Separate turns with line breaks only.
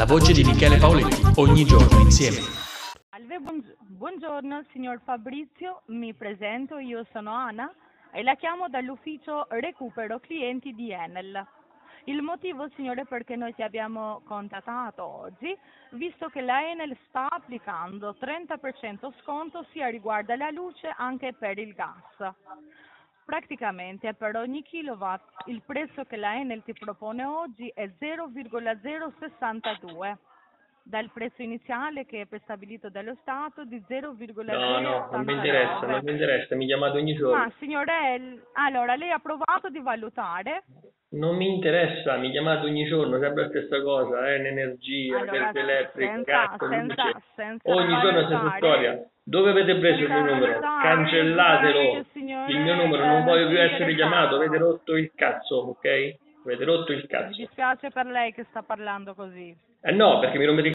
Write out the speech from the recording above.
La voce di Michele Paoletti, ogni giorno insieme.
Buongiorno signor Fabrizio, mi presento, io sono Ana e la chiamo dall'ufficio recupero clienti di Enel. Il motivo, signore, perché noi ti abbiamo contattato oggi, visto che la Enel sta applicando 30% sconto sia riguardo alla luce anche per il gas. Praticamente per ogni kilowatt il prezzo che la Enel ti propone oggi è 0,062 dal prezzo iniziale che è prestabilito dallo Stato di 0,089.
No, no, non mi interessa, non mi interessa, mi chiamate ogni giorno.
Ma signore, l- allora lei ha provato di valutare?
Non mi interessa, mi chiamate ogni giorno, sempre la stessa cosa, eh, energia,
Allora,
gas elettrico,
senza- senza- senza
ogni giorno la stessa storia. Dove avete preso il mio numero? Cancellatelo. Il mio numero
eh,
non voglio
non
più
mi
essere chiamato, avete rotto il cazzo, ok? Avete rotto il
Mi
cazzo.
dispiace per lei che sta parlando così.
Eh no, perché mi rompete